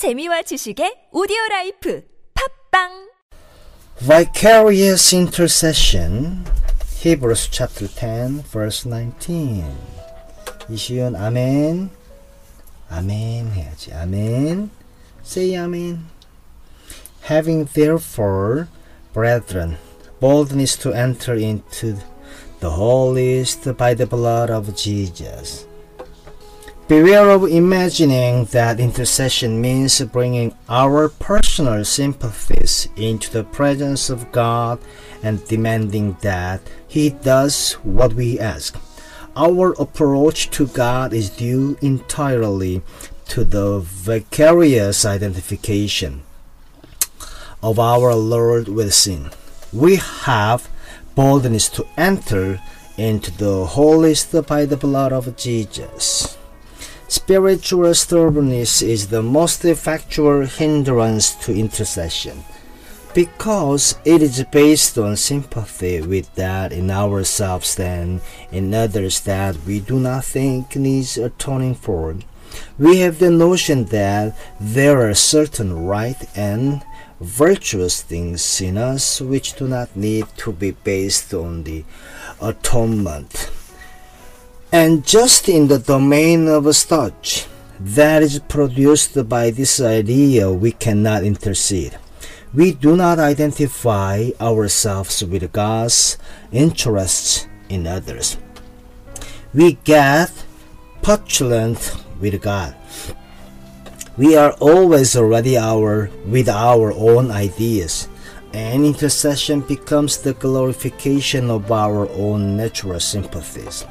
재미와 지식의 오디오 라이프 팝빵 Vicarious intercession. Hebrews chapter 10 verse 19. 이시연 아멘. 아멘 해야지. 아멘. Say amen. Having therefore, brethren, boldness to enter into the holiest by the blood of Jesus. Beware of imagining that intercession means bringing our personal sympathies into the presence of God and demanding that He does what we ask. Our approach to God is due entirely to the vicarious identification of our Lord with sin. We have boldness to enter into the holiest by the blood of Jesus. Spiritual stubbornness is the most effectual hindrance to intercession because it is based on sympathy with that in ourselves and in others that we do not think needs atoning for. We have the notion that there are certain right and virtuous things in us which do not need to be based on the atonement. And just in the domain of such that is produced by this idea, we cannot intercede. We do not identify ourselves with God's interests in others. We get petulant with God. We are always already our with our own ideas, and intercession becomes the glorification of our own natural sympathies.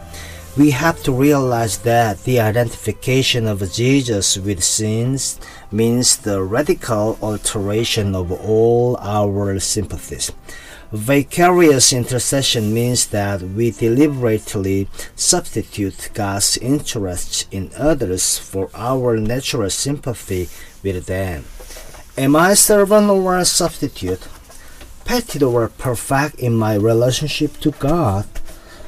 We have to realize that the identification of Jesus with sins means the radical alteration of all our sympathies. Vicarious intercession means that we deliberately substitute God's interests in others for our natural sympathy with them. Am I servant or a substitute? Petty or perfect in my relationship to God?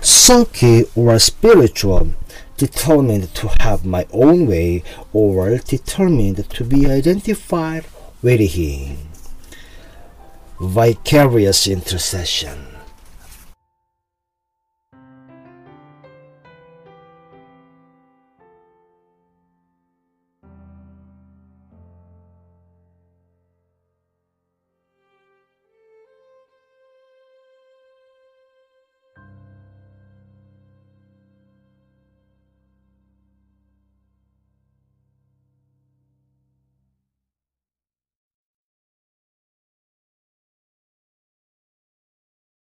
Sulky or spiritual, determined to have my own way or determined to be identified with Him. Vicarious intercession.